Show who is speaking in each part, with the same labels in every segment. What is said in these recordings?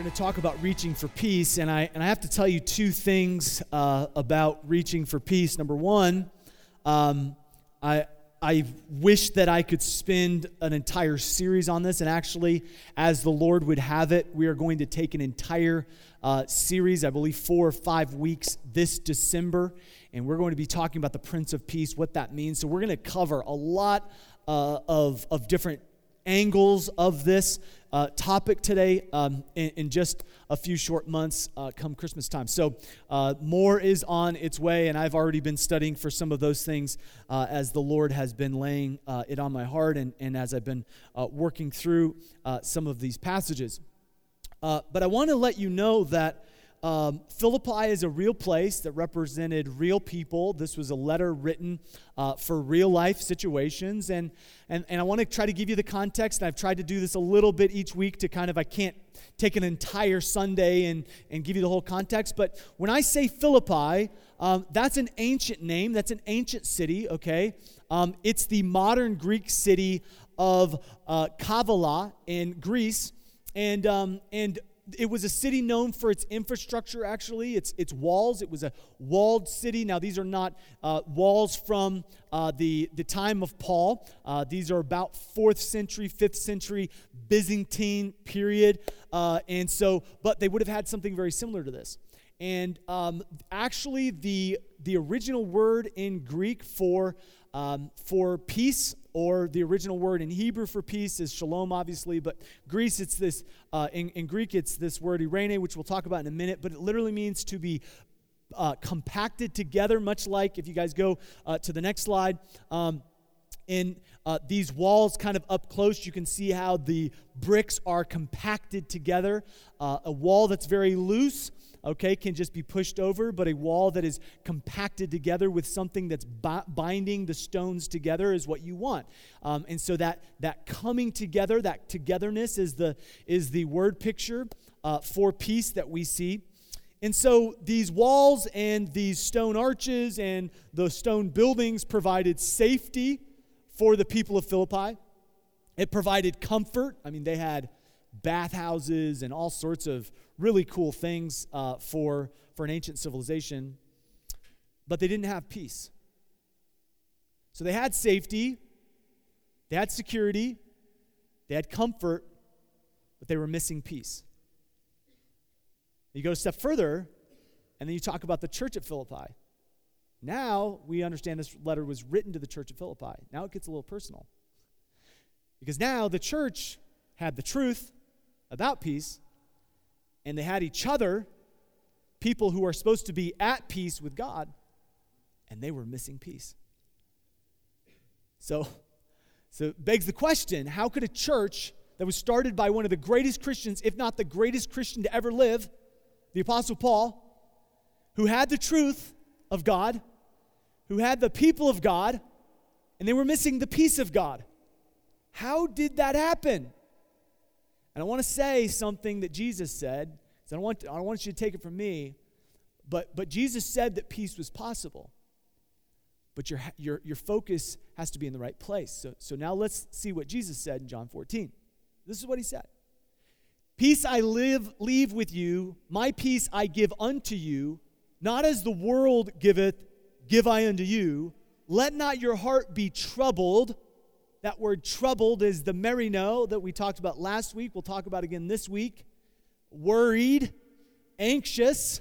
Speaker 1: We're going to talk about reaching for peace, and I, and I have to tell you two things uh, about reaching for peace. Number one, um, I, I wish that I could spend an entire series on this, and actually, as the Lord would have it, we are going to take an entire uh, series, I believe four or five weeks this December, and we're going to be talking about the Prince of Peace, what that means. So, we're going to cover a lot uh, of, of different angles of this uh, topic today um, in, in, just a few short months uh, come Christmas time. So, uh, more is on its way, and I've already been studying for some of those things uh, as the Lord has been laying uh, it on my heart and, and as I've been uh, working through some of these passages. but I want to let you know that um, Philippi is a real place that represented real people. This was a letter written uh, for real life situations. And, and, and I want to try to give you the context. And I've tried to do this a little bit each week to kind of, I can't take an entire Sunday and, and give you the whole context. But when I say Philippi, um, that's an ancient name, that's an ancient city, okay? Um, it's the modern Greek city of uh, Kavala in Greece. And, um, and it was a city known for its infrastructure, actually, its, its walls. It was a walled city. Now, these are not uh, walls from uh, the, the time of Paul. Uh, these are about 4th century, 5th century Byzantine period. Uh, and so, but they would have had something very similar to this. And um, actually, the, the original word in Greek for, um, for peace or the original word in Hebrew for peace is shalom, obviously, but Greece, it's this, uh, in, in, Greek, it's this word eirene, which we'll talk about in a minute, but it literally means to be uh, compacted together, much like if you guys go uh, to the next slide. Um, in uh, these walls, kind of up close, you can see how the bricks are compacted together. Uh, a wall that's very loose okay, can just be pushed over, but a wall that is compacted together with something that's binding the stones together is what you want. Um, and so that, that coming together, that togetherness is the, is the word picture uh, for peace that we see. And so these walls and these stone arches and the stone buildings provided safety for the people of Philippi. It provided comfort. I mean, they had bathhouses and all sorts of really cool things uh, for, for an ancient civilization, but they didn't have peace. So they had safety, they had security, they had comfort, but they were missing peace. You go a step further, and then you talk about the church at Philippi. Now we understand this letter was written to the church at Philippi. Now it gets a little personal. Because now the church had the truth about peace, and they had each other, people who are supposed to be at peace with God, and they were missing peace. So, so it begs the question how could a church that was started by one of the greatest Christians, if not the greatest Christian to ever live, the Apostle Paul, who had the truth of God, who had the people of God, and they were missing the peace of God? How did that happen? And I want to say something that Jesus said. I don't, want, I don't want you to take it from me, but, but Jesus said that peace was possible. But your, your, your focus has to be in the right place. So, so now let's see what Jesus said in John 14. This is what he said Peace I live, leave with you, my peace I give unto you, not as the world giveth, give I unto you. Let not your heart be troubled that word troubled is the merino that we talked about last week. We'll talk about again this week. Worried, anxious.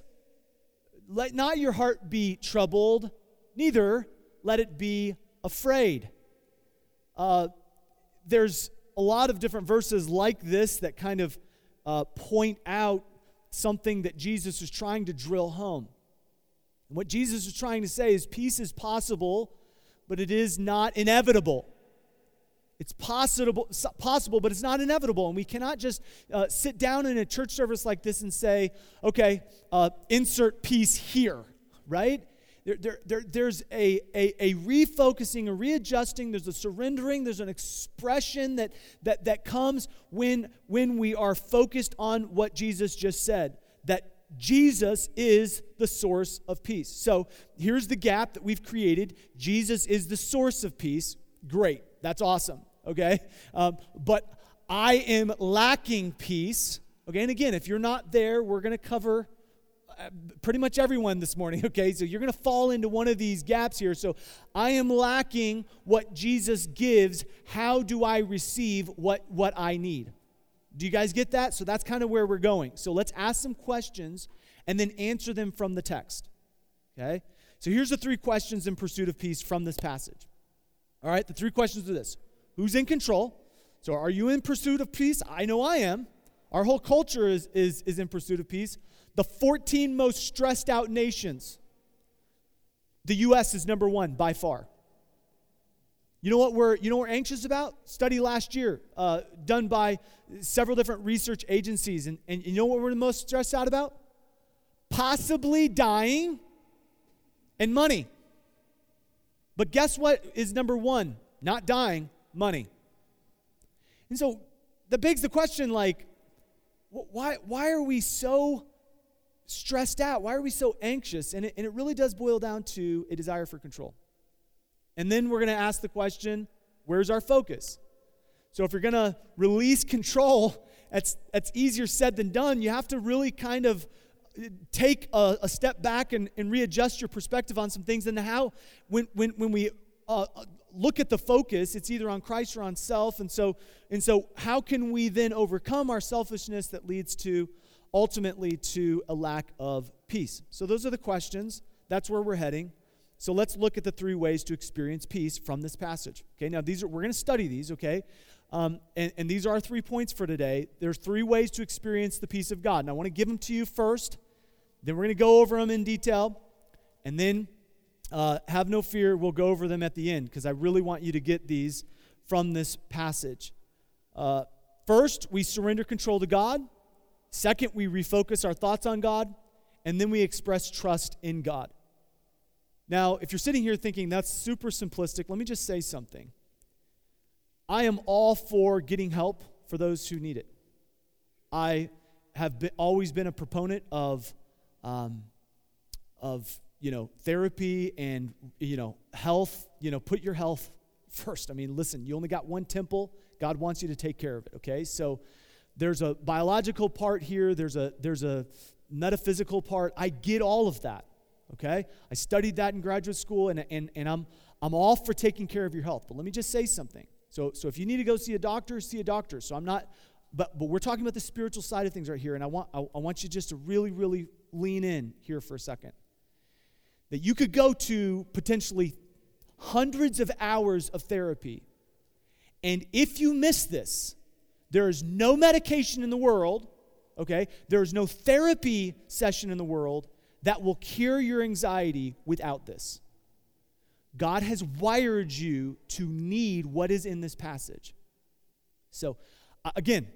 Speaker 1: Let not your heart be troubled, neither let it be afraid. Uh, there's a lot of different verses like this that kind of uh, point out something that Jesus is trying to drill home. And what Jesus is trying to say is peace is possible, but it is not inevitable. It's possible, possible, but it's not inevitable. And we cannot just uh, sit down in a church service like this and say, okay, uh, insert peace here, right? There, there, there, there's a, a, a refocusing, a readjusting, there's a surrendering, there's an expression that, that, that comes when, when we are focused on what Jesus just said that Jesus is the source of peace. So here's the gap that we've created Jesus is the source of peace. Great, that's awesome, okay? Um, but I am lacking peace. Okay, and again, if you're not there, we're going to cover uh, pretty much everyone this morning, okay? So you're going to fall into one of these gaps here. So I am lacking what Jesus gives. How do I receive what, what I need? Do you guys get that? So that's kind of where we're going. So let's ask some questions and then answer them from the text. Okay? So here's the three questions in pursuit of peace from this passage. All right, the three questions are this Who's in control? So are you in pursuit of peace? I know I am. Our whole culture is, is, is in pursuit of peace. The 14 most stressed out nations, the U.S. is number one by far. You know what we're you know we're anxious about? Study last year, uh, done by several different research agencies, and, and you know what we're the most stressed out about? Possibly dying and money. But guess what is number one? Not dying, money. And so that begs the question like, why, why are we so stressed out? Why are we so anxious? And it, and it really does boil down to a desire for control. And then we're going to ask the question where's our focus? So if you're going to release control, that's, that's easier said than done. You have to really kind of uh, take a, a step back and, and readjust your perspective on some things. And how, when, when, when we uh, uh, look at the focus, it's either on Christ or on self. And so, and so, how can we then overcome our selfishness that leads to ultimately to a lack of peace? So, those are the questions. That's where we're heading. So let's look at the three ways to experience peace from this passage. Okay, now these are we're going to study these. Okay, um, and, and these are our three points for today. There's three ways to experience the peace of God. And I want to give them to you first. Then we're going to go over them in detail, and then uh, have no fear. We'll go over them at the end because I really want you to get these from this passage. Uh, first, we surrender control to God. Second, we refocus our thoughts on God, and then we express trust in God. Now, if you're sitting here thinking that's super simplistic, let me just say something. I am all for getting help for those who need it. I have been, always been a proponent of, um, of you know, therapy and you know, health. You know, put your health first. I mean, listen, you only got one temple. God wants you to take care of it. Okay, so there's a biological part here. There's a there's a metaphysical part. I get all of that okay? I studied that in graduate school, and, and, and I'm, I'm all for taking care of your health. But let me just say something. So, so if you need to go see a doctor, see a doctor. So I'm not, but, but we're talking about the spiritual side of things right here, and I want, I, I want you just to really, really lean in here for a second. That you could go to potentially hundreds of hours of therapy, and if you miss this, there is no medication in the world, okay? There is no therapy session in the world that will cure your anxiety without this. God has wired you to need what is in this passage. So, again,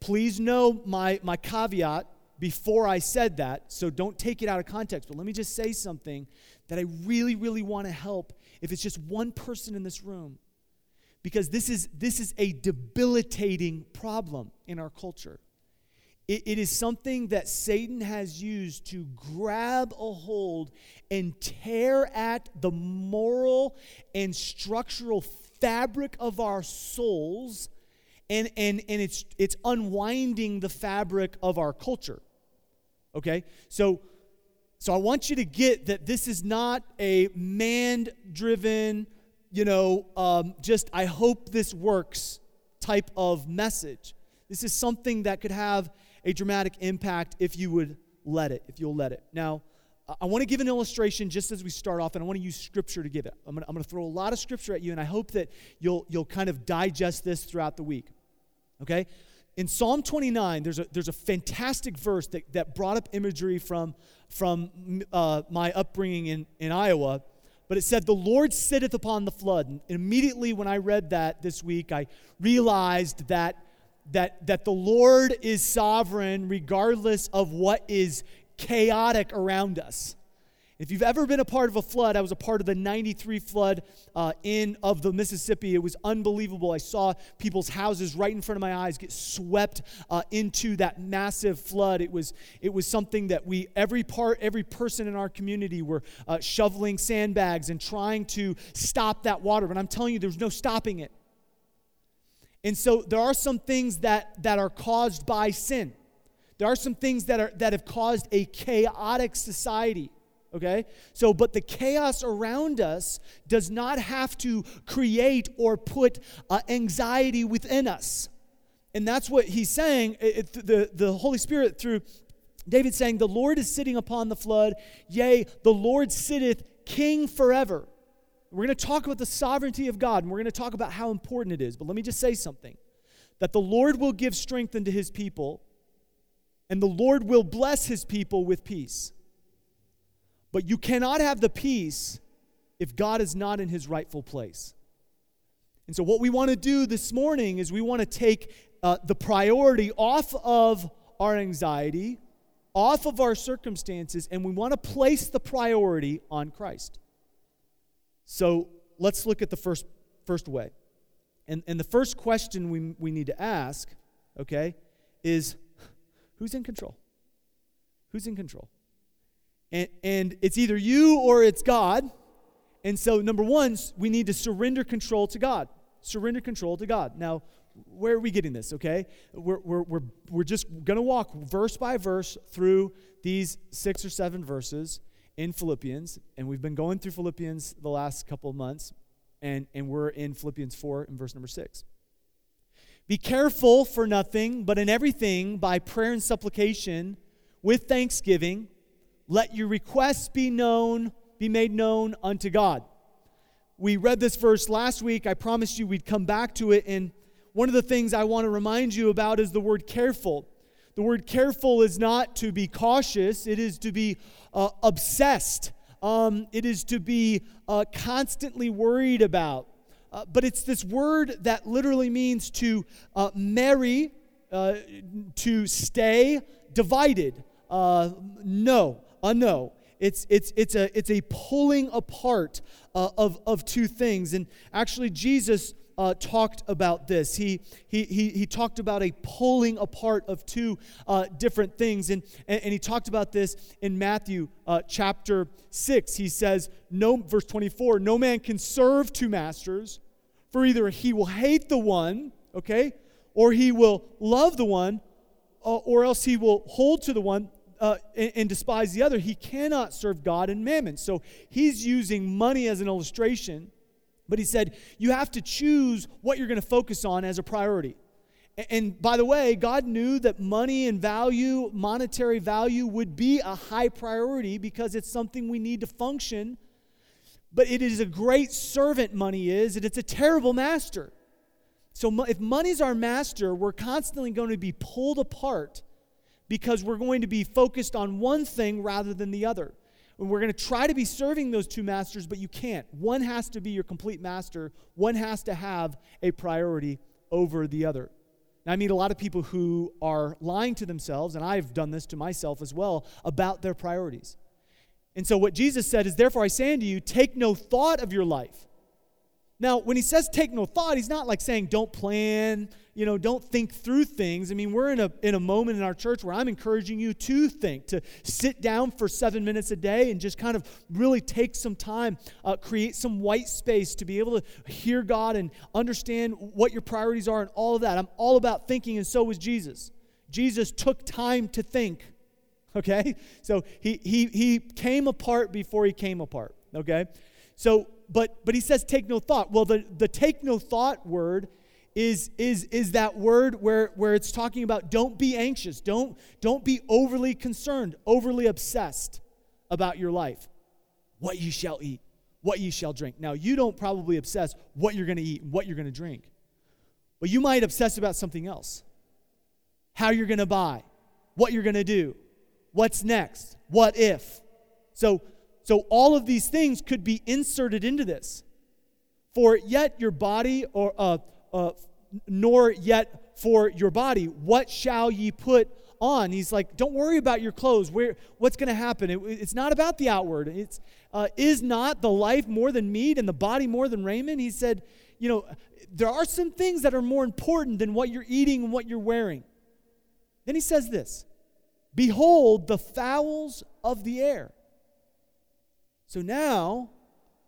Speaker 1: please know my, my caveat before I said that, so don't take it out of context. But let me just say something that I really, really want to help if it's just one person in this room. Because this is, this is a debilitating problem in our culture. It, it is something that Satan has used to grab a hold and tear at the moral and structural fabric of our souls, and, and, and it's, it's unwinding the fabric of our culture. Okay? So, so I want you to get that this is not a man driven, you know, um, just I hope this works type of message. This is something that could have a dramatic impact if you would let it, if you'll let it. Now, I want to give an illustration just as we start off, and I want to use scripture to give it. I'm going to, I'm going to throw a lot of scripture at you, and I hope that you'll, you'll kind of digest this throughout the week. Okay? In Psalm 29, there's a, there's a fantastic verse that, that brought up imagery from, from uh, my upbringing in, in Iowa. But it said, The Lord sitteth upon the flood. And immediately when I read that this week, I realized that that, that the Lord is sovereign regardless of what is chaotic around us. If you've ever been a part of a flood, I was a part of the 93 flood uh, in of the Mississippi. It was unbelievable. I saw people's houses right in front of my eyes get swept uh, into that massive flood. It was it was something that we every part every person in our community were uh, shoveling sandbags and trying to stop that water. But I'm telling you, there's no stopping it. And so there are some things that that are caused by sin. There are some things that are that have caused a chaotic society okay? So, but the chaos around us does not have to create or put uh, anxiety within us. And that's what he's saying. It, the, the Holy Spirit, through David, saying, The Lord is sitting upon the flood, yea, the Lord sitteth king forever. We're going to talk about the sovereignty of God, and we're going to talk about how important it is. But let me just say something that the Lord will give strength unto his people, and the Lord will bless his people with peace. But you cannot have the peace if God is not in his rightful place. And so, what we want to do this morning is we want to take uh, the priority off of our anxiety, off of our circumstances, and we want to place the priority on Christ. So, let's look at the first, first way. And, and the first question we, we need to ask, okay, is who's in control? Who's in control? And, and it's either you or it's God. And so, number one, we need to surrender control to God. Surrender control to God. Now, where are we getting this, okay? We're, we're, we're, we're just going to walk verse by verse through these six or seven verses in Philippians. And we've been going through Philippians the last couple of months. And, and we're in Philippians 4 in verse number 6. Be careful for nothing, but in everything, by prayer and supplication, with thanksgiving, let your requests be known, be made known unto God. We read this verse last week. I promised you we'd come back to it. And one of the things I want to remind you about is the word careful. The word careful is not to be cautious, it is to be uh, obsessed, um, it is to be uh, constantly worried about. Uh, but it's this word that literally means to uh, marry, uh, to stay divided. Uh, no, a no. It's, it's, it's, a, it's a pulling apart uh, of, of two things. And actually, Jesus uh, talked about this. He, he, he, he talked about a pulling apart of two uh, different things. And, and, and, he talked about this in Matthew uh, chapter 6. He says, no, verse 24, no man can serve two masters, for either he will hate the one, okay, or he will love the one, uh, or else he will hold to the one uh, and, despise the other. He cannot serve God and mammon. So he's using money as an illustration, but he said you have to choose what you're going to focus on as a priority. And, and by the way, God knew that money and value, monetary value, would be a high priority because it's something we need to function. But it is a great servant, money is, and it's a terrible master. So if money's our master, we're constantly going to be pulled apart because we're going to be focused on one thing rather than the other. And we're going to try to be serving those two masters, but you can't. One has to be your complete master, one has to have a priority over the other. Now, I meet a lot of people who are lying to themselves, and I've done this to myself as well, about their priorities. And so, what Jesus said is, Therefore, I say unto you, take no thought of your life. Now, when he says take no thought, he's not like saying don't plan, you know, don't think through things. I mean, we're in a, in a moment in our church where I'm encouraging you to think, to sit down for seven minutes a day and just kind of really take some time, uh, create some white space to be able to hear God and understand what your priorities are and all of that. I'm all about thinking, and so was Jesus. Jesus took time to think, okay? So he, he, he came apart before he came apart, okay? So, but, but he says take no thought. Well, the, the take no thought word is, is, is that word where, where it's talking about don't be anxious, don't, don't be overly concerned, overly obsessed about your life. What you shall eat, what you shall drink. Now, you don't probably obsess what you're going to eat and what you're going to drink, but you might obsess about something else how you're going to buy, what you're going to do, what's next, what if. So, so all of these things could be inserted into this. For yet your body or uh, uh, nor yet for your body. What shall ye put on. He's like, don't worry about your clothes. Where, what's going to happen? It, it's not about the outward. It's, uh, is not the life more than meat and the body more than raiment? He said, you know, there are some things that are more important than what you're eating and what you're wearing. Then he says this Behold the fowls of the air. So now,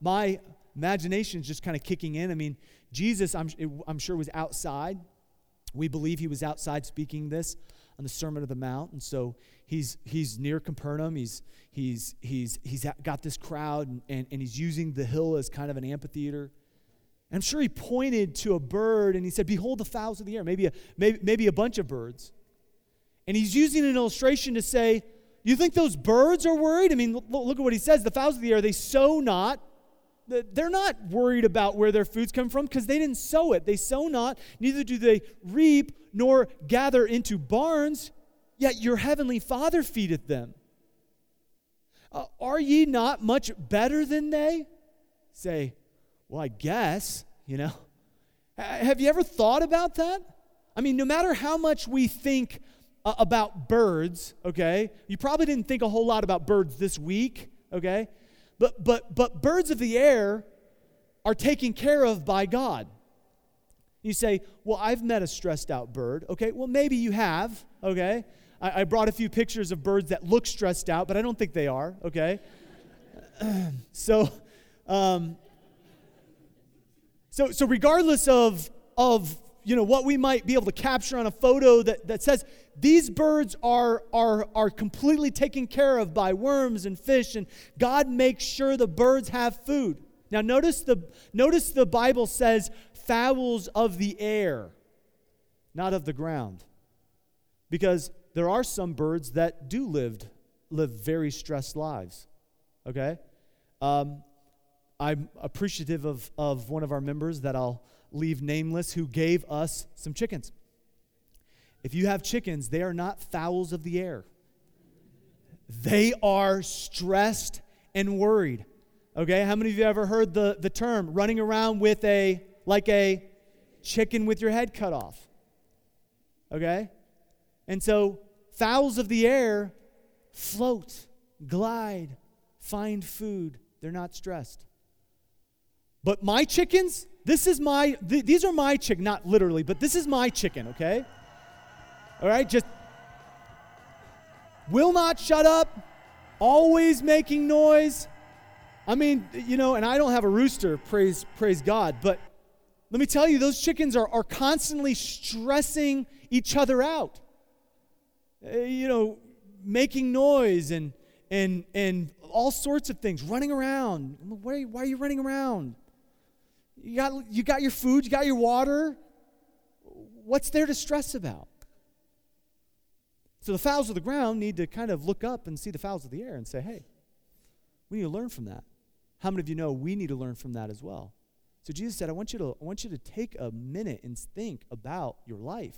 Speaker 1: my imagination is just kind of kicking in. I mean, Jesus, I'm, I'm sure, was outside. We believe he was outside speaking this on the Sermon of the Mount. And so he's, he's near Capernaum. He's, he's, he's, he's got this crowd, and, and, and he's using the hill as kind of an amphitheater. And I'm sure he pointed to a bird and he said, Behold the fowls of the air, maybe a, maybe, maybe a bunch of birds. And he's using an illustration to say, You think those birds are worried? I mean, look, at what he says. The fowls of the air, they sow not, they're not worried about where their food's come from because they didn't sow it. They sow not, neither do they reap nor gather into barns, yet your heavenly Father feedeth them. Uh, are ye not much better than they? Say, well, I guess, you know. Have you ever thought about that? I mean, no matter how much we think uh, about birds, okay, you probably didn't think a whole lot about birds this week, okay? But, but, but birds of the air are taken care of by God. You say, Well, I've met a stressed out bird. Okay, well, maybe you have. Okay. I, I brought a few pictures of birds that look stressed out, but I don't think they are. Okay. so, um, so, so regardless of, of you know, what we might be able to capture on a photo that, that says these birds are, are, are completely taken care of by worms and fish, and God makes sure the birds have food. Now, notice the, notice the Bible says fowls of the air, not of the ground. Because there are some birds that do live, live very stressed lives. Okay? Um, I'm appreciative of, of one of our members that I'll leave nameless who gave us some chickens. If you have chickens, they are not fowls of the air. They are stressed and worried. Okay, how many of you ever heard the, the term running around with a, like a chicken with your head cut off? Okay? And so, fowls of the air float, glide, find food. They're not stressed. But my chickens, this is my, th- these are my chicken, not literally, but this is my chicken, okay? All right, just will not shut up, always making noise. I mean, you know, and I don't have a rooster, praise, praise God, but let me tell you, those chickens are, are constantly stressing each other out. Uh, you know, making noise and, and, and all sorts of things, running around. Why, why are you running around? You got, you got your food, you got your water. What's there to stress about? So the fowls of the ground need to kind of look up and see the fowls of the air and say, hey, we need to learn from that. How many of you know we need to learn from that as well? So Jesus said, I want you to, I want you to take a minute and think about your life.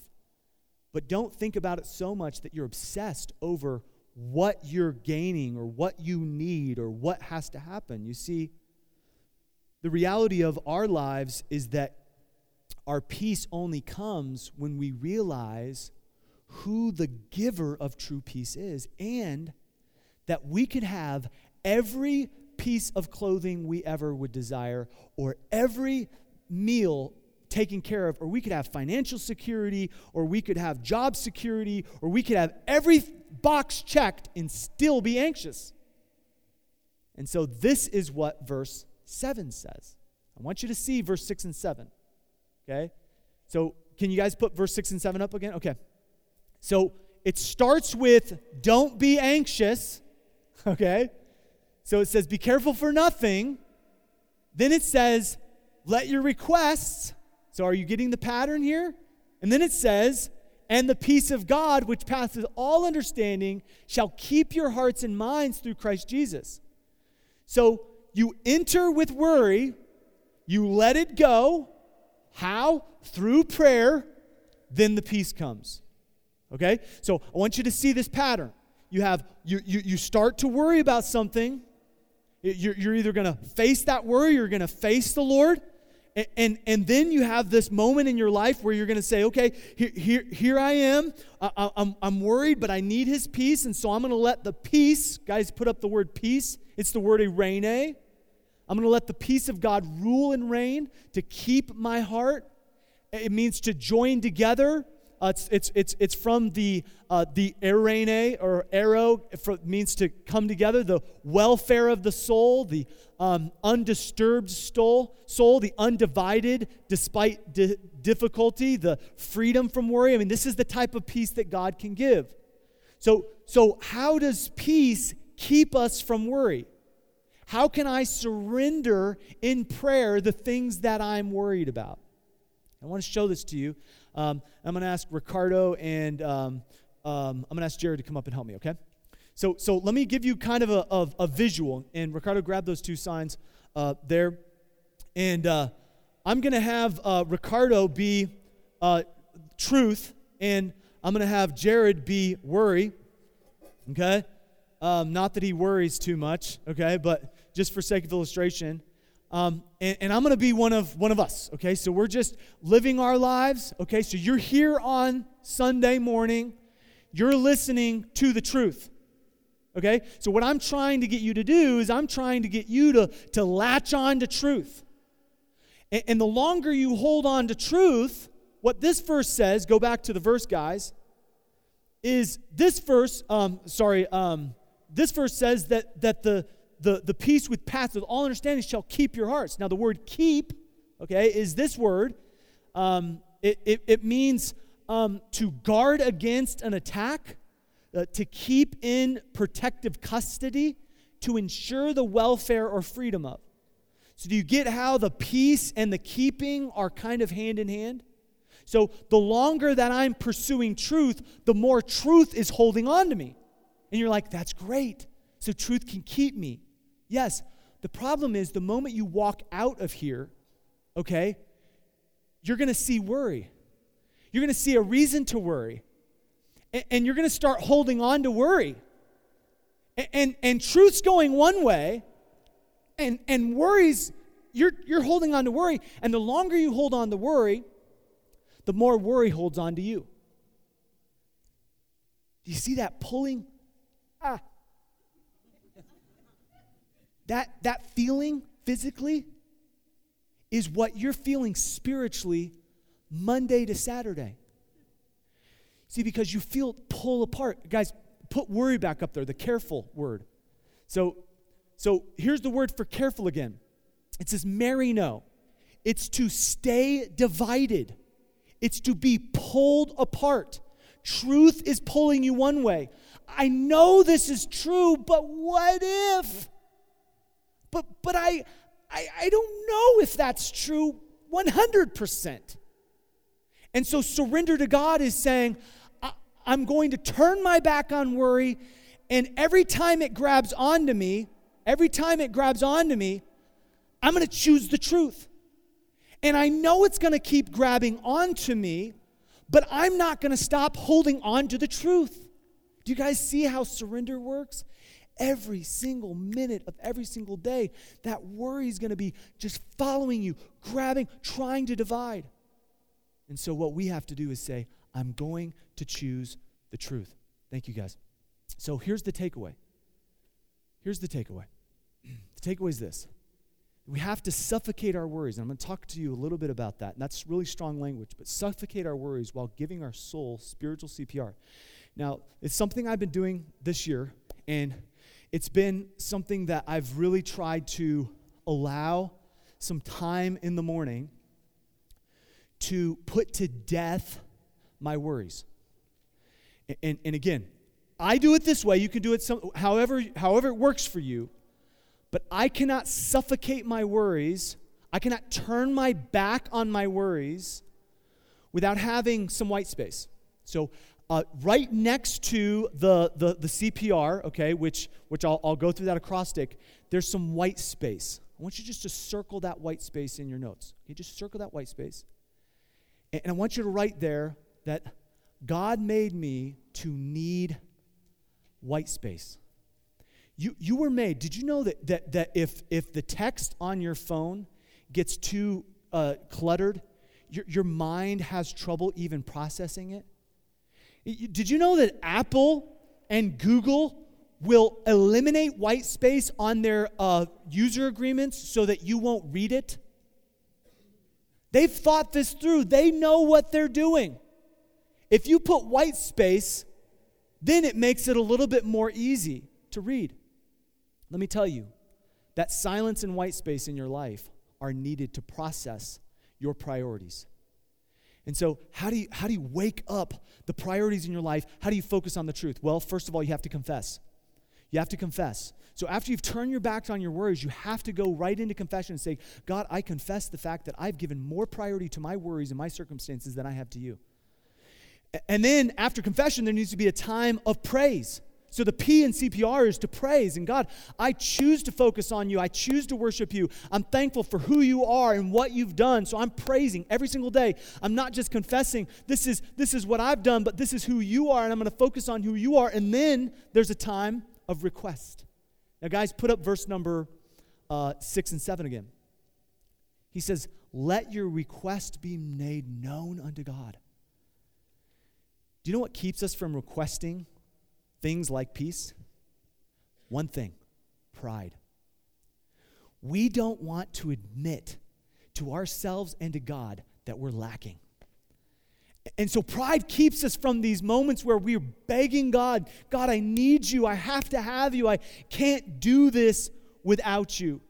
Speaker 1: But don't think about it so much that you're obsessed over what you're gaining or what you need or what has to happen. You see, the reality of our lives is that our peace only comes when we realize who the giver of true peace is and that we could have every piece of clothing we ever would desire or every meal taken care of, or we could have financial security, or we could have job security, or we could have every box checked and still be anxious. And so, this is what verse 7 says. I want you to see verse 6 and 7. Okay? So, can you guys put verse 6 and 7 up again? Okay. So, it starts with don't be anxious. Okay? So, it says be careful for nothing. Then it says let your requests. So, are you getting the pattern here? And then it says, and the peace of God, which passes all understanding, shall keep your hearts and minds through Christ Jesus. So, you enter with worry, you let it go. How? Through prayer, then the peace comes. Okay? So I want you to see this pattern. You have you you, you start to worry about something. You're, you're either going to face that worry, you're going to face the Lord, And, and, then you have this moment in your life where you're going to say, okay, here, here, here I am. I, I'm, I'm worried, but I need his peace. And so I'm going to let the peace, guys, put up the word peace. It's the word eirene. I'm going to let the peace of God rule and reign to keep my heart. It means to join together uh, it's, it's, it's, it's from the, uh, the eirene or arrow, means to come together, the welfare of the soul, the um, undisturbed soul, soul, the undivided despite di- difficulty, the freedom from worry. I mean, this is the type of peace that God can give. So, so how does peace keep us from worry? How can I surrender in prayer the things that I'm worried about? I want to show this to you. Um, I'm going to ask Ricardo and um, um, I'm going to ask Jared to come up and help me, okay? So, so let me give you kind of a, a, a visual. And Ricardo, grab those two signs uh, there. And uh, I'm going to have uh, Ricardo be uh, truth, and I'm going to have Jared be worry, okay? Um, not that he worries too much, okay? But just for sake of illustration. Um, and, and, I'm going to be one of one of us. Okay, so we're just living our lives. Okay, so you're here on Sunday morning. You're listening to the truth. Okay, so what I'm trying to get you to do is I'm trying to get you to to latch on to truth. And, and the longer you hold on to truth, what this verse says, go back to the verse, guys, is this verse. Um, sorry, um, this verse says that that the the, the peace with paths with all understanding shall keep your hearts. Now, the word keep, okay, is this word. Um, it, it, it, means um, to guard against an attack, uh, to keep in protective custody, to ensure the welfare or freedom of. So, do you get how the peace and the keeping are kind of hand in hand? So, the longer that I'm pursuing truth, the more truth is holding on to me. And you're like, that's great. So, truth can keep me. Yes, the problem is the moment you walk out of here, okay, you're going to see worry. You're going to see a reason to worry. And, and you're going to start holding on to worry. And, and, and truth's going one way, and, and worries, you're, you're holding on to worry. And the longer you hold on to worry, the more worry holds on to you. Do you see that pulling? Ah, that, that feeling physically is what you're feeling spiritually Monday to Saturday. See, because you feel pull apart. Guys, put worry back up there, the careful word. So, so here's the word for careful again. It says merino. It's to stay divided. It's to be pulled apart. Truth is pulling you one way. I know this is true, but what if? But, but I, I, I don't know if that's true 100%. And so surrender to God is saying, I'm going to turn my back on worry, and every time it grabs onto me, every time it grabs onto me, I'm going to choose the truth. And I know it's going to keep grabbing onto me, but I'm not going to stop holding on to the truth. Do you guys see how surrender works? Every single minute of every single day, that worry is going to be just following you, grabbing, trying to divide. And so, what we have to do is say, I'm going to choose the truth. Thank you, guys. So, here's the takeaway. Here's the takeaway. The takeaway is this we have to suffocate our worries. And I'm going to talk to you a little bit about that. And that's really strong language, but suffocate our worries while giving our soul spiritual CPR. Now, it's something I've been doing this year, and it's been something that I've really tried to allow some time in the morning to put to death my worries. And, and, and, again, I do it this way. You can do it some, however, however it works for you. But I cannot suffocate my worries. I cannot turn my back on my worries without having some white space. So uh, right next to the, the, the CPR, okay, which, which I'll, I'll go through that acrostic, there's some white space. I want you just to circle that white space in your notes. Okay, just circle that white space. And, and I want you to write there that God made me to need white space. You, you were made, did you know that, that, that if, if the text on your phone gets too uh, cluttered, your, your mind has trouble even processing it. Did you know that Apple and Google will eliminate white space on their uh, user agreements so that you won't read it? They've thought this through, they know what they're doing. If you put white space, then it makes it a little bit more easy to read. Let me tell you that silence and white space in your life are needed to process your priorities. And so, how do you how do you wake up the priorities in your life? How do you focus on the truth? Well, first of all, you have to confess. You have to confess. So after you've turned your back on your worries, you have to go right into confession and say, God, I confess the fact that I've given more priority to my worries and my circumstances than I have to you. And then after confession, there needs to be a time of praise. So the P in CPR is to praise. And God, I choose to focus on you. I choose to worship you. I'm thankful for who you are and what you've done. So I'm praising every single day. I'm not just confessing, this is, this is what I've done, but this is who you are. And I'm going to focus on who you are. And then there's a time of request. Now, guys, put up verse number uh, six and seven again. He says, Let your request be made known unto God. Do you know what keeps us from requesting things like peace? One thing pride. We don't want to admit to ourselves and to God that we're lacking. And so pride keeps us from these moments where we're begging God, God, I need you. I have to have you. I can't do this without you.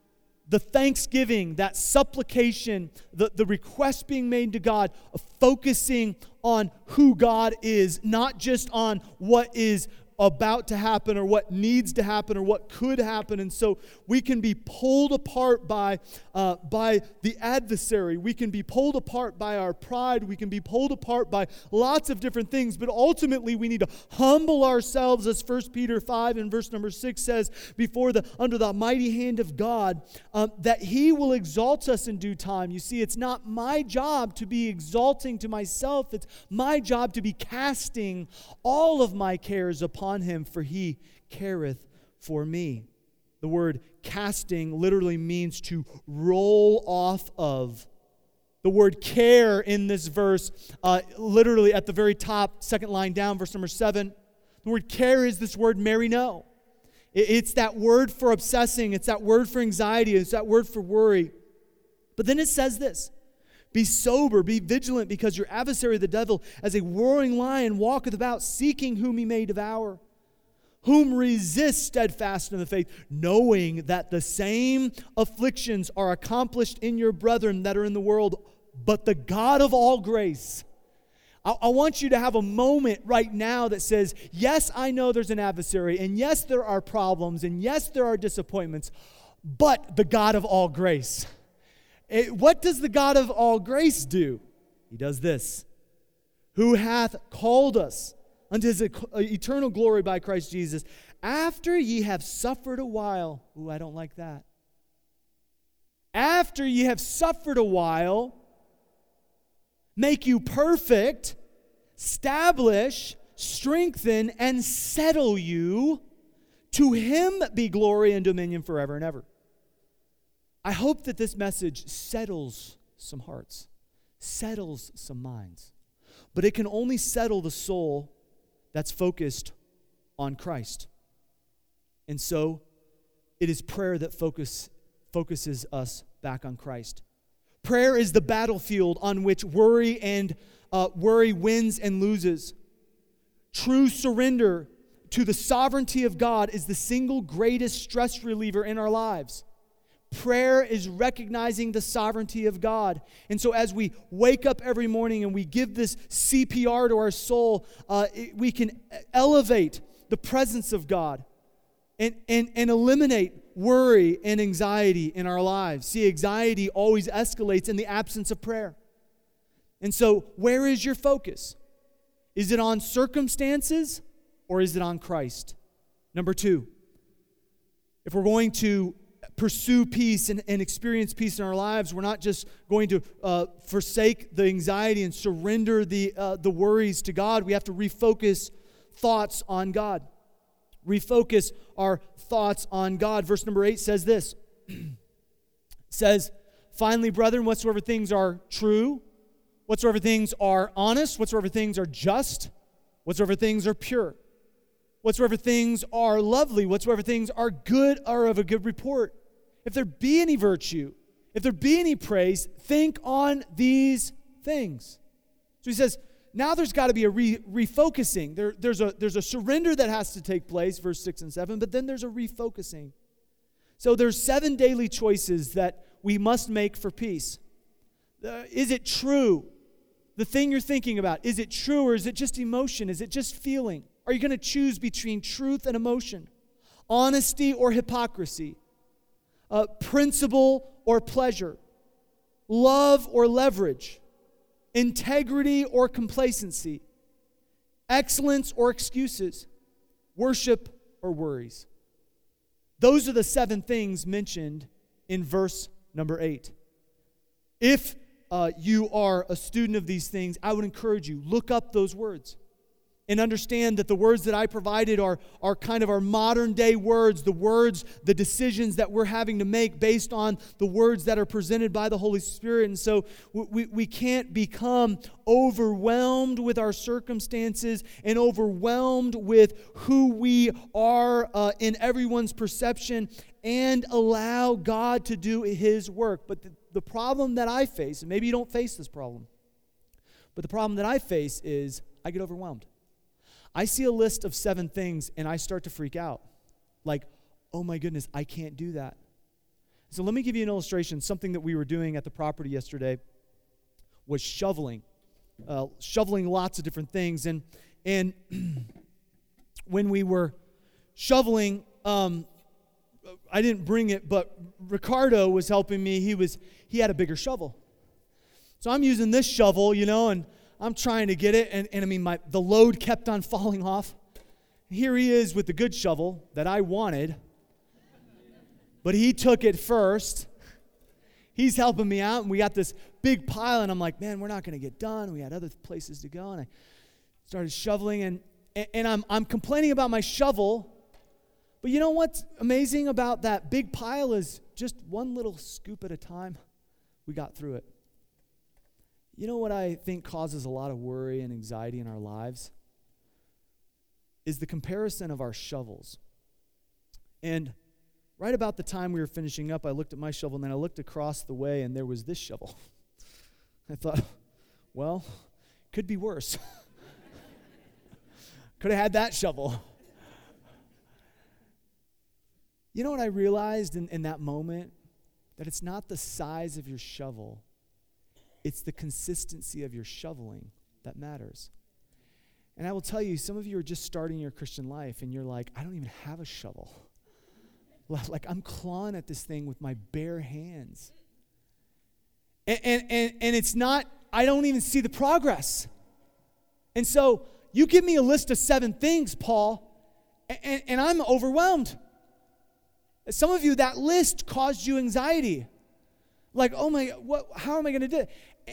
Speaker 1: The thanksgiving, that supplication, the, the request being made to God, focusing on who God is, not just on what is about to happen or what needs to happen or what could happen. And so we can be pulled apart by, uh, by the adversary. We can be pulled apart by our pride. We can be pulled apart by lots of different things. But ultimately, we need to humble ourselves, as 1 Peter 5 and verse number 6 says, before the, under the mighty hand of God, um, that he will exalt us in due time. You see, it's not my job to be exalting to myself, it's my job to be casting all of my cares upon upon him, for he careth for me. The word casting literally means to roll off of. The word care in this verse, uh, literally at the very top, second line down, verse number seven, the word care is this word Mary, merino. It's that word for obsessing, it's that word for anxiety, it's that word for worry. But then it says this Be sober, be vigilant, because your adversary, the devil, as a roaring lion, walketh about, seeking whom he may devour whom resist steadfast in the faith, knowing that the same afflictions are accomplished in your brethren that are in the world, but the God of all grace. I, I, want you to have a moment right now that says, Yes, I know there's an adversary, and yes, there are problems, and yes, there are disappointments, but the God of all grace. It, eh, what does the God of all grace do? He does this Who hath called us unto his uh, eternal glory by Christ Jesus, after ye have suffered a while. Ooh, I don't like that. After ye have suffered a while, make you perfect, establish, strengthen, and settle you. To him be glory and dominion forever and ever. I hope that this message settles some hearts, settles some minds. But it can only settle the soul that's focused on Christ. And so it is prayer that focus, focuses us back on Christ. Prayer is the battlefield on which worry and uh, worry wins and loses. True surrender to the sovereignty of God is the single greatest stress reliever in our lives. Prayer is recognizing the sovereignty of God. And so, as we wake up every morning and we give this CPR to our soul, uh, it, we can elevate the presence of God and, and, and eliminate worry and anxiety in our lives. See, anxiety always escalates in the absence of prayer. And so, where is your focus? Is it on circumstances or is it on Christ? Number two, if we're going to pursue peace and, and experience peace in our lives, we're not just going to uh, forsake the anxiety and surrender the, uh, the worries to God. We have to refocus thoughts on God. Refocus our thoughts on God. Verse number eight says this says, Finally, brethren, whatsoever things are true, whatsoever things are honest, whatsoever things are just, whatsoever things are pure, whatsoever things are lovely, whatsoever things are good are of a good report. If there be any virtue, if there be any praise, think on these things. So he says, now there's got to be a re- refocusing. There, there's, a, there's a surrender that has to take place, verse 6 and 7, but then there's a refocusing. So there's seven daily choices that we must make for peace. Uh, is it true? The thing you're thinking about, is it true or is it just emotion? Is it just feeling? Are you going to choose between truth and emotion? Honesty or hypocrisy? Uh, principle or pleasure? Love or leverage? integrity or complacency, excellence or excuses, worship or worries. Those are the seven things mentioned in verse number eight. If uh, you are a student of these things, I would encourage you, look up those words and understand that the words that I provided are, are kind of our modern day words, the words, the decisions that we're having to make based on the words that are presented by the Holy Spirit. And so we, we can't become overwhelmed with our circumstances and overwhelmed with who we are uh, in everyone's perception and allow God to do His work. But the, the problem that I face, and maybe you don't face this problem, but the problem that I face is I get overwhelmed. I see a list of seven things and I start to freak out. Like, oh my goodness, I can't do that. So let me give you an illustration. Something that we were doing at the property yesterday was shoveling, uh, shoveling lots of different things. And, and when we were shoveling, um, I didn't bring it, but Ricardo was helping me. He was he had a bigger shovel. So I'm using this shovel, you know, and I'm trying to get it, and, and I mean, my, the load kept on falling off. Here he is with the good shovel that I wanted, but he took it first. He's helping me out, and we got this big pile, and I'm like, man, we're not going to get done. We had other places to go, and I started shoveling, and, and I'm, I'm complaining about my shovel. But you know what's amazing about that big pile is just one little scoop at a time, we got through it. You know what I think causes a lot of worry and anxiety in our lives? Is the comparison of our shovels. And right about the time we were finishing up, I looked at my shovel and then I looked across the way and there was this shovel. I thought, well, could be worse. could have had that shovel. You know what I realized in, in that moment? That it's not the size of your shovel it's the consistency of your shoveling that matters. And I will tell you, some of you are just starting your Christian life and you're like, I don't even have a shovel. Like, I'm clawing at this thing with my bare hands. And, and, and, and it's not, I don't even see the progress. And so, you give me a list of seven things, Paul, and, and I'm overwhelmed. Some of you, that list caused you anxiety. Like, oh my, what, how am I going to do it?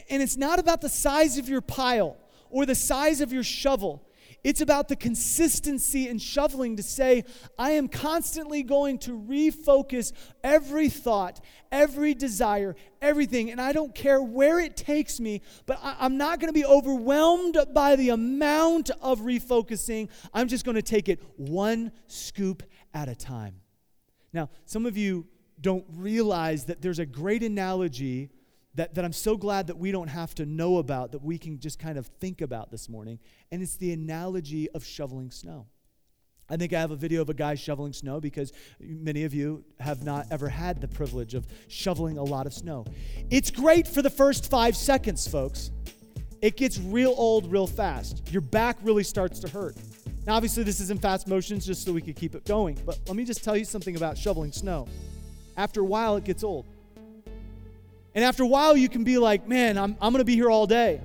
Speaker 1: And it's not about the size of your pile or the size of your shovel. It's about the consistency in shoveling to say, I am constantly going to refocus every thought, every desire, everything. And I don't care where it takes me, but I, am not going to be overwhelmed by the amount of refocusing. I'm just going to take it one scoop at a time. Now, some of you don't realize that there's a great analogy that, that I'm so glad that we don't have to know about, that we can just kind of think about this morning. And it's the analogy of shoveling snow. I think I have a video of a guy shoveling snow because many of you have not ever had the privilege of shoveling a lot of snow. It's great for the first five seconds, folks. It gets real old real fast. Your back really starts to hurt. Now, obviously, this is in fast motions just so we could keep it going. But let me just tell you something about shoveling snow. After a while, it gets old. And after a while, you can be like, man, I'm, I'm going to be here all day.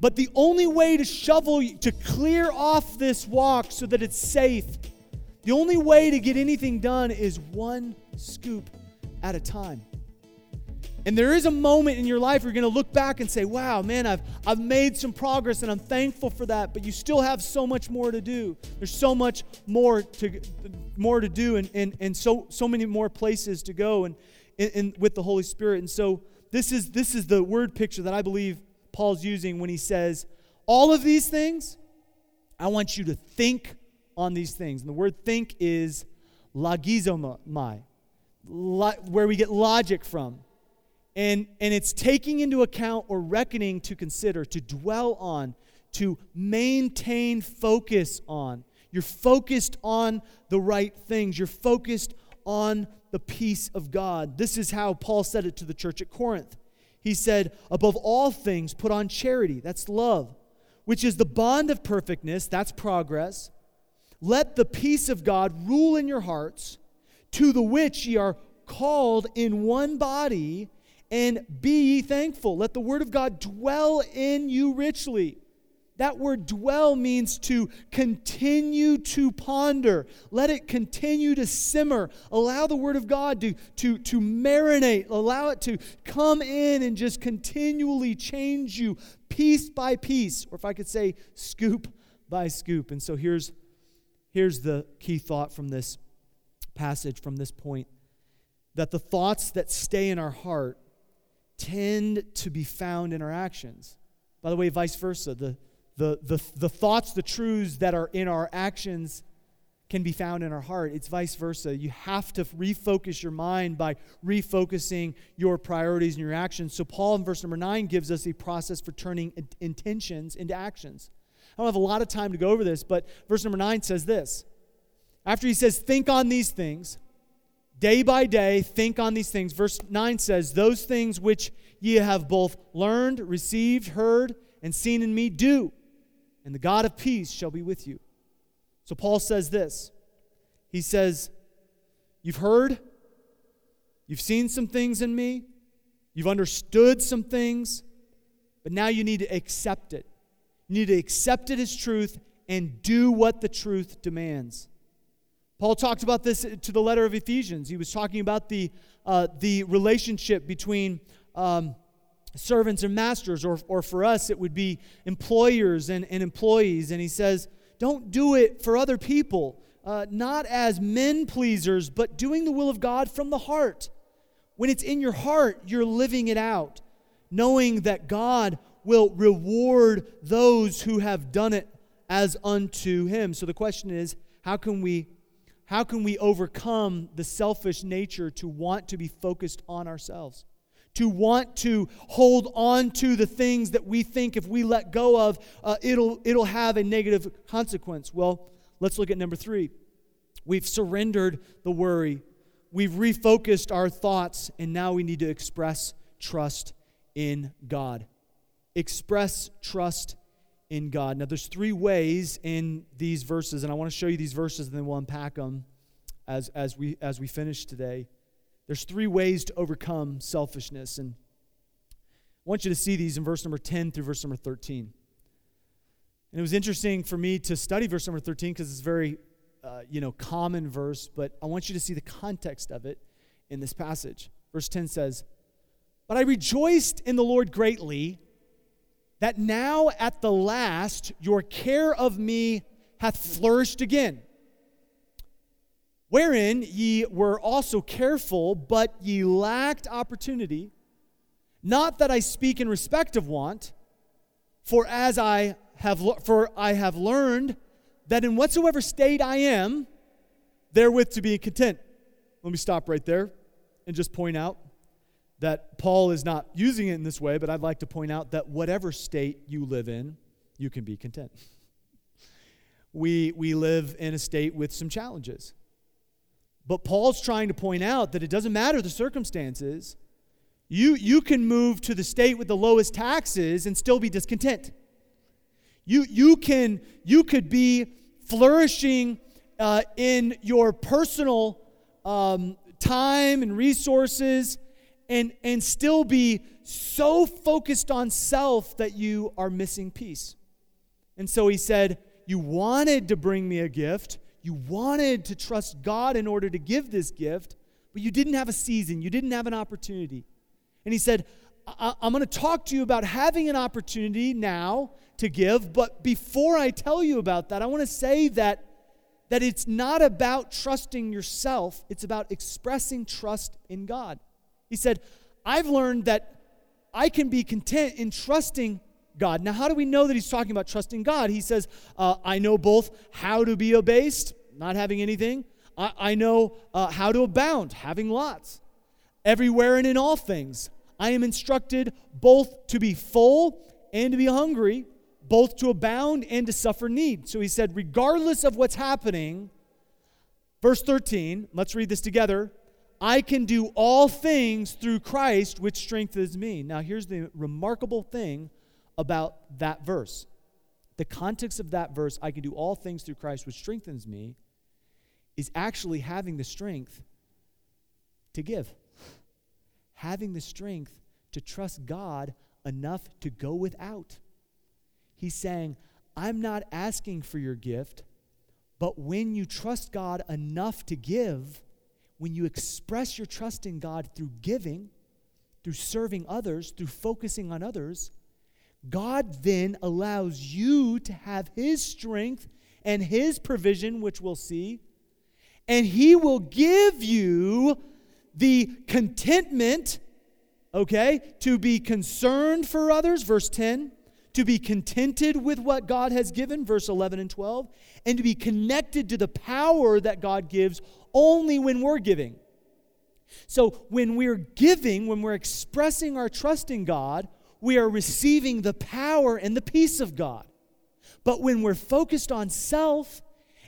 Speaker 1: But the only way to shovel, to clear off this walk so that it's safe, the only way to get anything done is one scoop at a time. And there is a moment in your life where you're going to look back and say, wow, man, I've, I've made some progress and I'm thankful for that, but you still have so much more to do. There's so much more to, more to do and, and, and so, so many more places to go. And, in, in, with the Holy Spirit. And so this is, this is the word picture that I believe Paul's using when he says, All of these things, I want you to think on these things. And the word think is logizomai, where we get logic from. And, and it's taking into account or reckoning to consider, to dwell on, to maintain focus on. You're focused on the right things. You're focused on the peace of God. This is how Paul said it to the church at Corinth. He said, Above all things, put on charity. That's love, which is the bond of perfectness. That's progress. Let the peace of God rule in your hearts, to the which ye are called in one body, and be ye thankful. Let the word of God dwell in you richly. That word dwell means to continue to ponder. Let it continue to simmer. Allow the word of God to, to, to marinate. Allow it to come in and just continually change you piece by piece. Or if I could say, scoop by scoop. And so here's, here's the key thought from this passage, from this point that the thoughts that stay in our heart tend to be found in our actions. By the way, vice versa. The, the, the, the thoughts, the truths that are in our actions can be found in our heart. It's vice versa. You have to refocus your mind by refocusing your priorities and your actions. So, Paul in verse number nine gives us a process for turning intentions into actions. I don't have a lot of time to go over this, but verse number nine says this. After he says, Think on these things, day by day, think on these things. Verse 9 says, Those things which ye have both learned, received, heard, and seen in me, do and the God of peace shall be with you. So Paul says this. He says, You've heard, you've seen some things in me, you've understood some things, but now you need to accept it. You need to accept it as truth and do what the truth demands. Paul talked about this to the letter of Ephesians. He was talking about the, uh, the relationship between um, servants and masters, or, or for us, it would be employers and, and employees. And he says, don't do it for other people, uh, not as men pleasers, but doing the will of God from the heart. When it's in your heart, you're living it out, knowing that God will reward those who have done it as unto him. So the question is, how can we how can we overcome the selfish nature to want to be focused on ourselves? To want to hold on to the things that we think if we let go of, uh, it'll, it'll have a negative consequence. Well, let's look at number three. We've surrendered the worry, we've refocused our thoughts, and now we need to express trust in God. Express trust in God. Now, there's three ways in these verses, and I want to show you these verses, and then we'll unpack them as, as, we, as we finish today. There's three ways to overcome selfishness. And I want you to see these in verse number 10 through verse number 13. And it was interesting for me to study verse number 13 because it's a very, uh, you know, common verse, but I want you to see the context of it in this passage. Verse 10 says, But I rejoiced in the Lord greatly that now at the last your care of me hath flourished again wherein ye were also careful, but ye lacked opportunity. Not that I speak in respect of want, for as I have for I have learned that in whatsoever state I am, therewith to be content. Let me stop right there and just point out that Paul is not using it in this way, but I'd like to point out that whatever state you live in, you can be content. We, we live in a state with some challenges. But Paul's trying to point out that it doesn't matter the circumstances. You, you can move to the state with the lowest taxes and still be discontent. You, you, can, you could be flourishing uh, in your personal um, time and resources and, and still be so focused on self that you are missing peace. And so he said, You wanted to bring me a gift, you wanted to trust God in order to give this gift, but you didn't have a season, you didn't have an opportunity. And he said, I- am going to talk to you about having an opportunity now to give, but before I tell you about that, I want to say that, that it's not about trusting yourself, it's about expressing trust in God. He said, I've learned that I can be content in trusting God. Now, how do we know that he's talking about trusting God? He says, uh, I know both how to be abased, not having anything, I, I know uh, how to abound, having lots. Everywhere and in all things, I am instructed both to be full and to be hungry, both to abound and to suffer need. So he said, regardless of what's happening, verse 13, let's read this together. I can do all things through Christ, which strengthens me. Now, here's the remarkable thing about that verse. The context of that verse, I can do all things through Christ, which strengthens me, is actually having the strength to give, having the strength to trust God enough to go without. He's saying, I'm not asking for your gift, but when you trust God enough to give, when you express your trust in God through giving, through serving others, through focusing on others, God then allows you to have His strength and His provision, which we'll see, and He will give you the contentment, okay, to be concerned for others, verse 10, to be contented with what God has given, verse 11 and 12, and to be connected to the power that God gives only when we're giving. So when we're giving, when we're expressing our trust in God, we are receiving the power and the peace of God. But when we're focused on self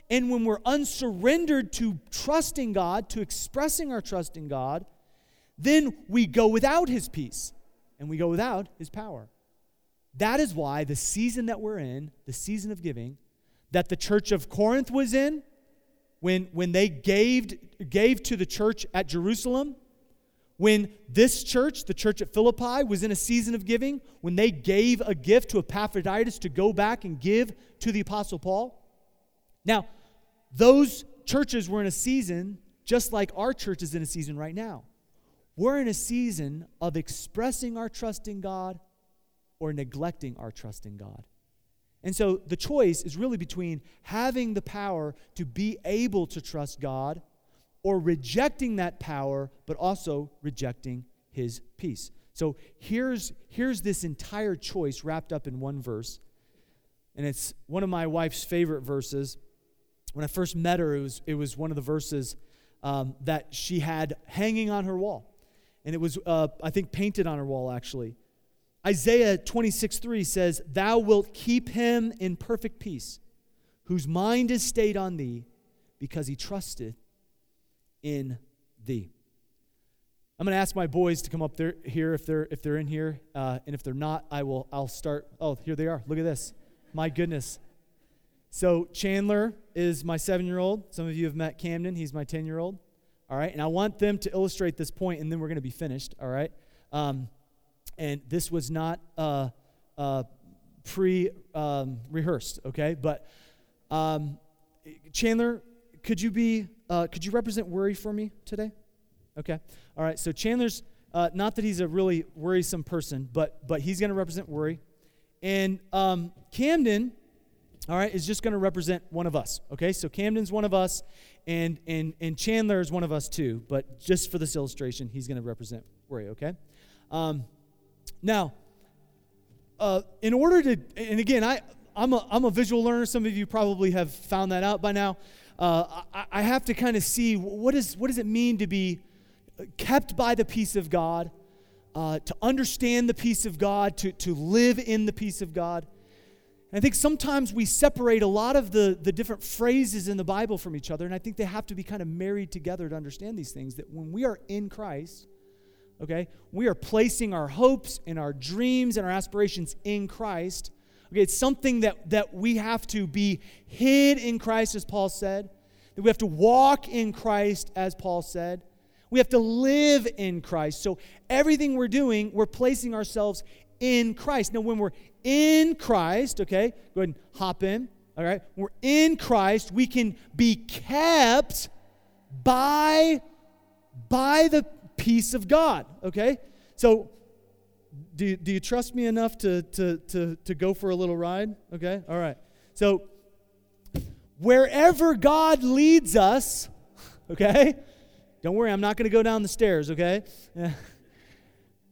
Speaker 1: and when we're unsurrendered to trusting God, to expressing our trust in God, then we go without His peace and we go without His power. That is why the season that we're in, the season of giving, that the church of Corinth was in, when, when they gave, gave to the church at Jerusalem, when this church, the church at Philippi, was in a season of giving, when they gave a gift to Epaphroditus to go back and give to the Apostle Paul. Now, those churches were in a season just like our church is in a season right now. We're in a season of expressing our trust in God or neglecting our trust in God. And so the choice is really between having the power to be able to trust God or rejecting that power, but also rejecting his peace. So here's, here's this entire choice wrapped up in one verse. And it's one of my wife's favorite verses. When I first met her, it was, it was one of the verses um, that she had hanging on her wall. And it was, uh, I think, painted on her wall, actually. Isaiah 26 3 says, Thou wilt keep him in perfect peace, whose mind is stayed on thee, because he trusted in thee. I'm going to ask my boys to come up there here if they're if they're in here, uh, and if they're not, I will. I'll start. Oh, here they are. Look at this. My goodness. So Chandler is my seven-year-old. Some of you have met Camden. He's my ten-year-old. All right, and I want them to illustrate this point, and then we're going to be finished. All right. Um, and this was not uh, uh, pre-rehearsed. Um, okay, but um, Chandler, could you be uh, could you represent worry for me today? Okay. All right. So Chandler's uh, not that he's a really worrisome person, but but he's going to represent worry, and um, Camden, all right, is just going to represent one of us. Okay. So Camden's one of us, and and and Chandler is one of us too. But just for this illustration, he's going to represent worry. Okay. Um, now, uh, in order to, and again, I I'm a, I'm a visual learner. Some of you probably have found that out by now uh, I, I, have to kind of see what, is, what does it mean to be kept by the peace of God, uh, to understand the peace of God, to, to live in the peace of God. And I think sometimes we separate a lot of the, the different phrases in the Bible from each other, and I think they have to be kind of married together to understand these things. That when we are in Christ, okay, we are placing our hopes and our dreams and our aspirations in Christ Okay, it's something that, that we have to be hid in Christ, as Paul said. That we have to walk in Christ, as Paul said. We have to live in Christ. So everything we're doing, we're placing ourselves in Christ. Now, when we're in Christ, okay, go ahead and hop in. All right, we're in Christ. We can be kept by by the peace of God. Okay, so do you, do you trust me enough to, to, to, to go for a little ride? Okay, all right. So, wherever God leads us, okay, don't worry, I'm not going to go down the stairs, okay?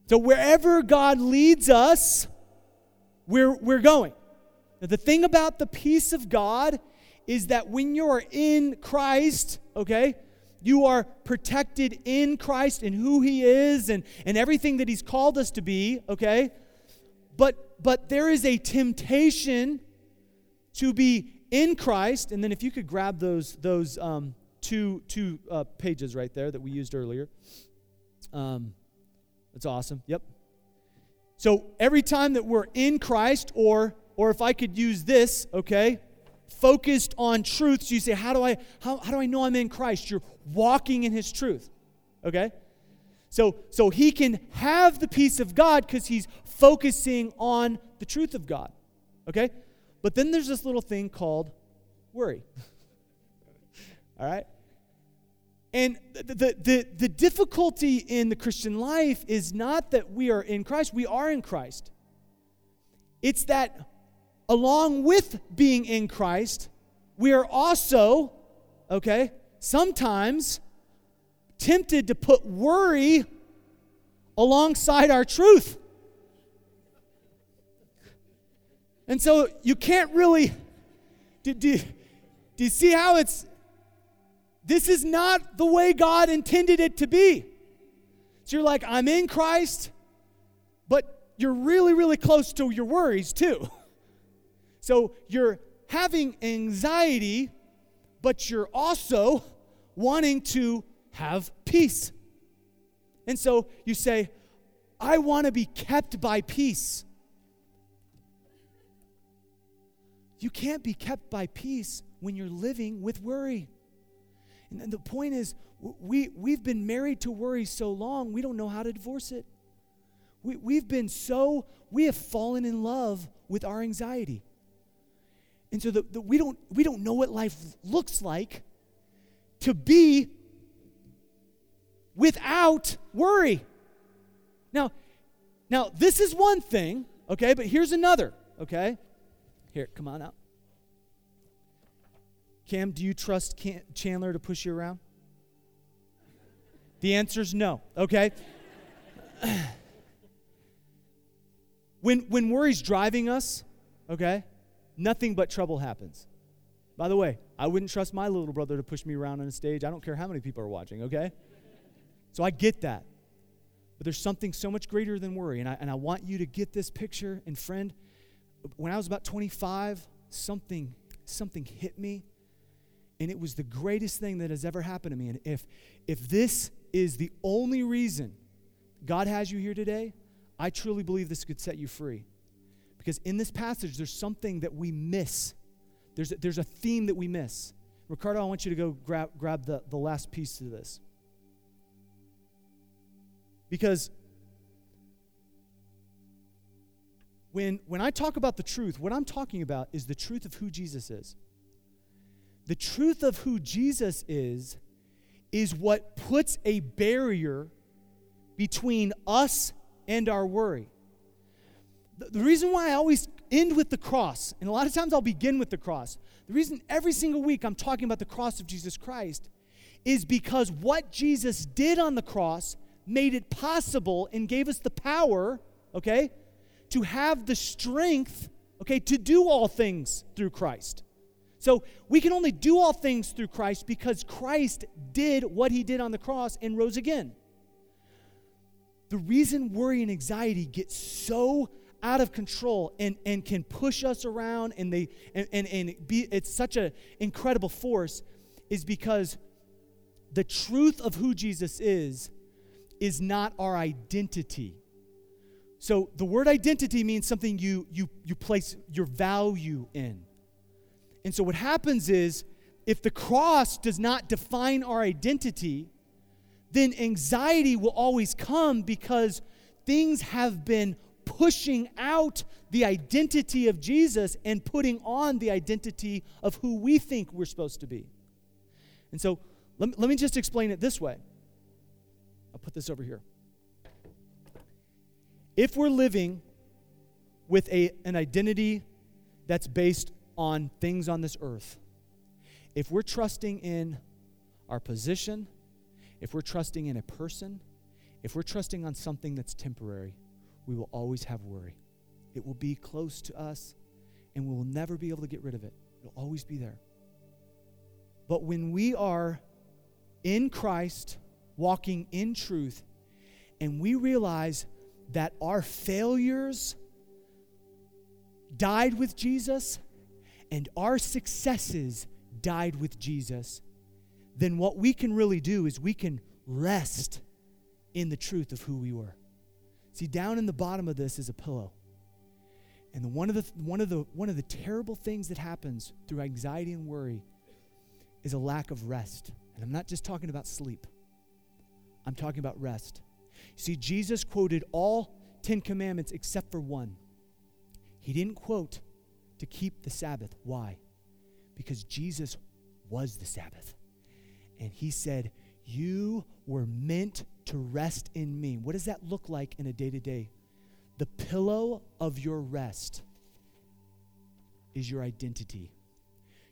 Speaker 1: So wherever God leads us, we're, we're going. Now, the thing about the peace of God is that when you're in Christ, okay, you are protected in Christ and who He is and, and everything that He's called us to be, okay? But but there is a temptation to be in Christ, and then if you could grab those those um, two two uh, pages right there that we used earlier. Um, that's awesome. Yep. So every time that we're in Christ, or or if I could use this, okay, focused on truth. So you say, how do I how, how do I know I'm in Christ? You're walking in his truth. Okay? So so he can have the peace of God because he's focusing on the truth of God. Okay? But then there's this little thing called worry. All right? And the, the, the, difficulty in the Christian life is not that we are in Christ, we are in Christ. It's that along with being in Christ, we are also, okay, sometimes tempted to put worry alongside our truth. And so you can't really, do, do, do you see how it's, this is not the way God intended it to be. So you're like, I'm in Christ, but you're really, really close to your worries too. So you're having anxiety, but you're also wanting to have peace. And so you say, I want to be kept by peace. You can't be kept by peace when you're living with worry. And the point is, we, we've been married to worry so long, we don't know how to divorce it. We, we've been so, we have fallen in love with our anxiety. And so the, the, we, don't, we don't know what life looks like to be without worry. Now, now this is one thing, okay, but here's another, okay? Here, come on out. Cam, do you trust Cam- Chandler to push you around? The answer is no, okay? when, when worry's driving us, okay, nothing but trouble happens. By the way, I wouldn't trust my little brother to push me around on a stage. I don't care how many people are watching, okay? So I get that. But there's something so much greater than worry. And I, and I want you to get this picture. And friend, when I was about 25, something, something hit me and it was the greatest thing that has ever happened to me. And if, if this is the only reason God has you here today, I truly believe this could set you free. Because in this passage, there's something that we miss. There's a, there's a theme that we miss. Ricardo, I want you to go grab, grab the, the last piece to this. Because when, when I talk about the truth, what I'm talking about is the truth of who Jesus is the truth of who Jesus is is what puts a barrier between us and our worry. The, the, reason why I always end with the cross, and a lot of times I'll begin with the cross, the reason every single week I'm talking about the cross of Jesus Christ is because what Jesus did on the cross made it possible and gave us the power, okay, to have the strength, okay, to do all things through Christ. So we can only do all things through Christ because Christ did what he did on the cross and rose again. The reason worry and anxiety get so out of control and, and can push us around and they and, and, and be it's such an incredible force is because the truth of who Jesus is is not our identity. So the word identity means something you you you place your value in. And so what happens is if the cross does not define our identity, then anxiety will always come because things have been pushing out the identity of Jesus and putting on the identity of who we think we're supposed to be. And so let me, let me just explain it this way. I'll put this over here. If we're living with a, an identity that's based on things on this earth, if we're trusting in our position, if we're trusting in a person, if we're trusting on something that's temporary, we will always have worry. It will be close to us, and we will never be able to get rid of it. It'll always be there. But when we are in Christ, walking in truth, and we realize that our failures died with Jesus and our successes died with Jesus, then what we can really do is we can rest in the truth of who we were. See, down in the bottom of this is a pillow. And one, of the, one, of the, one of the terrible things that happens through anxiety and worry is a lack of rest. And I'm not just talking about sleep, I'm talking about rest. See, Jesus quoted all Ten Commandments except for one. He didn't quote to keep the Sabbath. Why? Because Jesus was the Sabbath. And he said, You were meant to rest in me. What does that look like in a day to day? The pillow of your rest is your identity.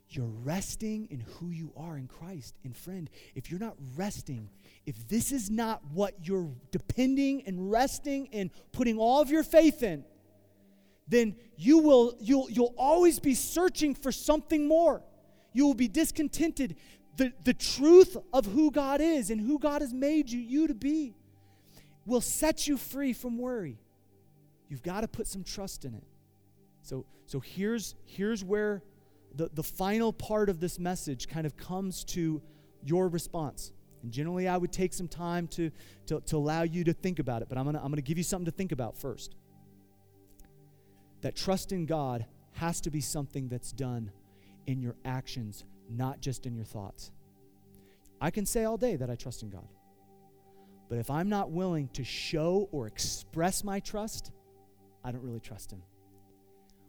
Speaker 1: You're resting in who you are in Christ. And friend, if you're not resting, if this is not what you're depending and resting and putting all of your faith in, then you will you'll you'll always be searching for something more. You will be discontented. The, the truth of who God is and who God has made you, you to be will set you free from worry. You've got to put some trust in it. So, so here's, here's where the, the final part of this message kind of comes to your response. And generally, I would take some time to, to, to allow you to think about it, but I'm going to I'm going to give you something to think about first. That trust in God has to be something that's done in your actions, not just in your thoughts. I can say all day that I trust in God. But if I'm not willing to show or express my trust, I don't really trust Him.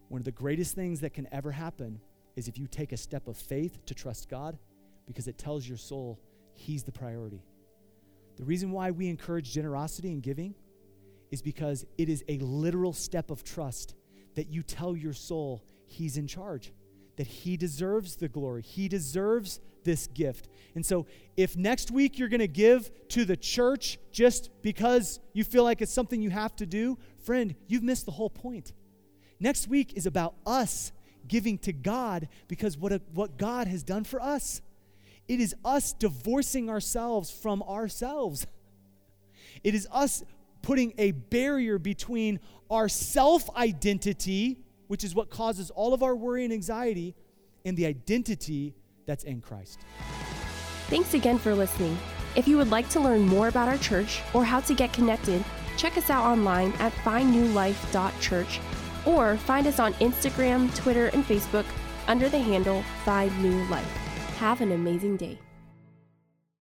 Speaker 1: One of the greatest things that can ever happen is if you take a step of faith to trust God because it tells your soul He's the priority. The reason why we encourage generosity and giving is because it is a literal step of trust that you tell your soul He's in charge that he deserves the glory. He deserves this gift. And so, if next week you're going to give to the church just because you feel like it's something you have to do, friend, you've missed the whole point. Next week is about us giving to God because what, a, what God has done for us. It is us divorcing ourselves from ourselves. It is us putting a barrier between our self identity which is what causes all of our worry and anxiety, and the identity that's in Christ.
Speaker 2: Thanks again for listening. If you would like to learn more about our church or how to get connected, check us out online at findnewlife.church or find us on Instagram, Twitter, and Facebook under the handle Find New Life. Have an amazing day.